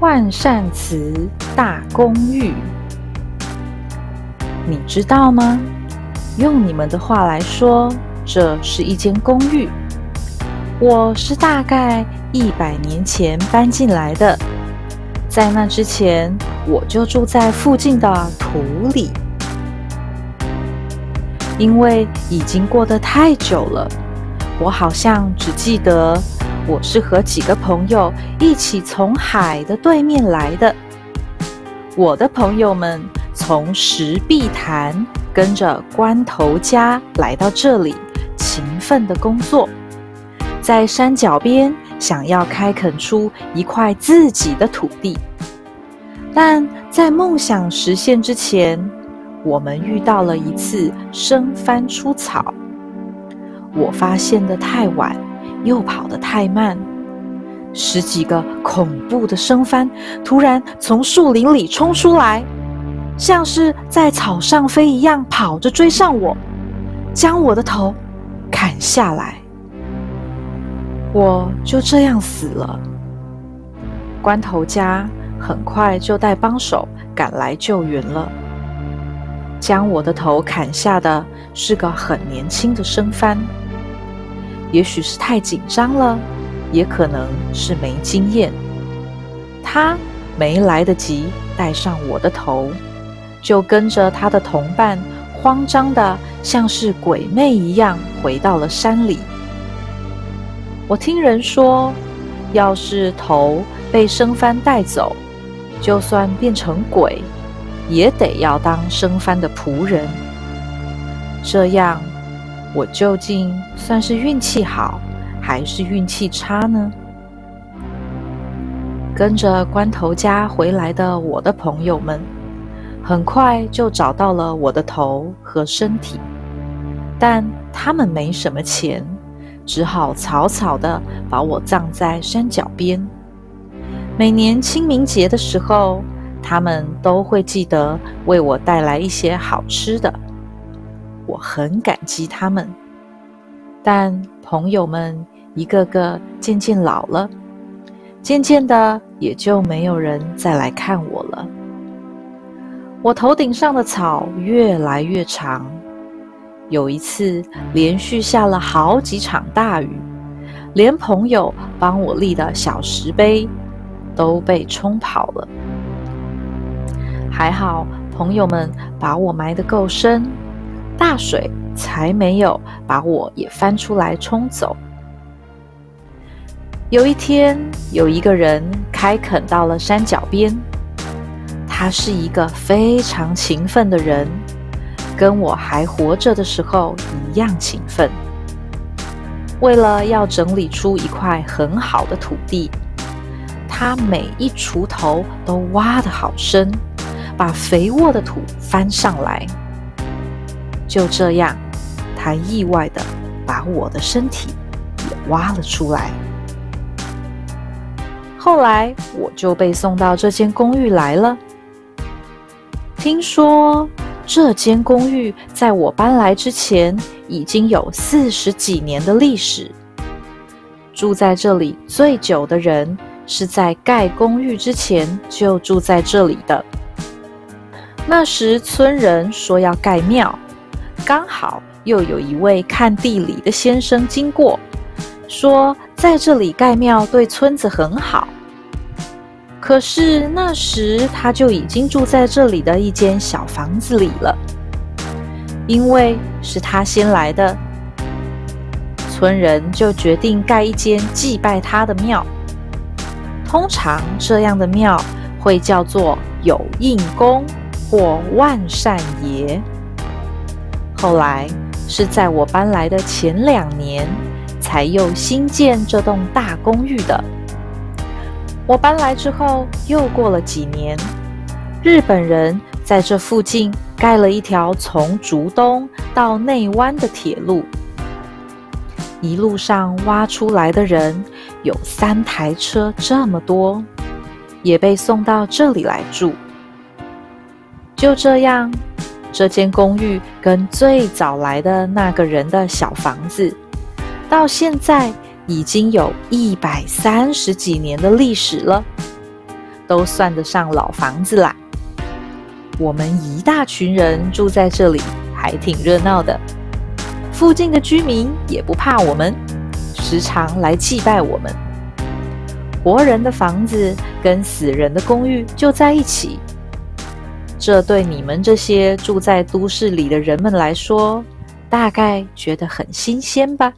万善祠大公寓，你知道吗？用你们的话来说，这是一间公寓。我是大概一百年前搬进来的，在那之前，我就住在附近的土里。因为已经过得太久了，我好像只记得。我是和几个朋友一起从海的对面来的。我的朋友们从石壁潭跟着关头家来到这里，勤奋的工作，在山脚边想要开垦出一块自己的土地。但在梦想实现之前，我们遇到了一次生番出草。我发现的太晚。又跑得太慢，十几个恐怖的生番突然从树林里冲出来，像是在草上飞一样跑着追上我，将我的头砍下来。我就这样死了。关头家很快就带帮手赶来救援了。将我的头砍下的是个很年轻的生番。也许是太紧张了，也可能是没经验。他没来得及戴上我的头，就跟着他的同伴，慌张的像是鬼魅一样回到了山里。我听人说，要是头被生番带走，就算变成鬼，也得要当生番的仆人。这样。我究竟算是运气好，还是运气差呢？跟着关头家回来的我的朋友们，很快就找到了我的头和身体，但他们没什么钱，只好草草的把我葬在山脚边。每年清明节的时候，他们都会记得为我带来一些好吃的。我很感激他们，但朋友们一个个渐渐老了，渐渐的也就没有人再来看我了。我头顶上的草越来越长，有一次连续下了好几场大雨，连朋友帮我立的小石碑都被冲跑了。还好朋友们把我埋得够深。大水才没有把我也翻出来冲走。有一天，有一个人开垦到了山脚边，他是一个非常勤奋的人，跟我还活着的时候一样勤奋。为了要整理出一块很好的土地，他每一锄头都挖得好深，把肥沃的土翻上来。就这样，他意外的把我的身体也挖了出来。后来我就被送到这间公寓来了。听说这间公寓在我搬来之前已经有四十几年的历史。住在这里最久的人是在盖公寓之前就住在这里的。那时村人说要盖庙。刚好又有一位看地理的先生经过，说在这里盖庙对村子很好。可是那时他就已经住在这里的一间小房子里了，因为是他先来的，村人就决定盖一间祭拜他的庙。通常这样的庙会叫做有应公或万善爷。后来是在我搬来的前两年，才又新建这栋大公寓的。我搬来之后，又过了几年，日本人在这附近盖了一条从竹东到内湾的铁路。一路上挖出来的人有三台车这么多，也被送到这里来住。就这样。这间公寓跟最早来的那个人的小房子，到现在已经有一百三十几年的历史了。都算得上老房子啦。我们一大群人住在这里，还挺热闹的。附近的居民也不怕我们，时常来祭拜我们。活人的房子跟死人的公寓就在一起，这对你们这些住在都市里的人们来说，大概觉得很新鲜吧。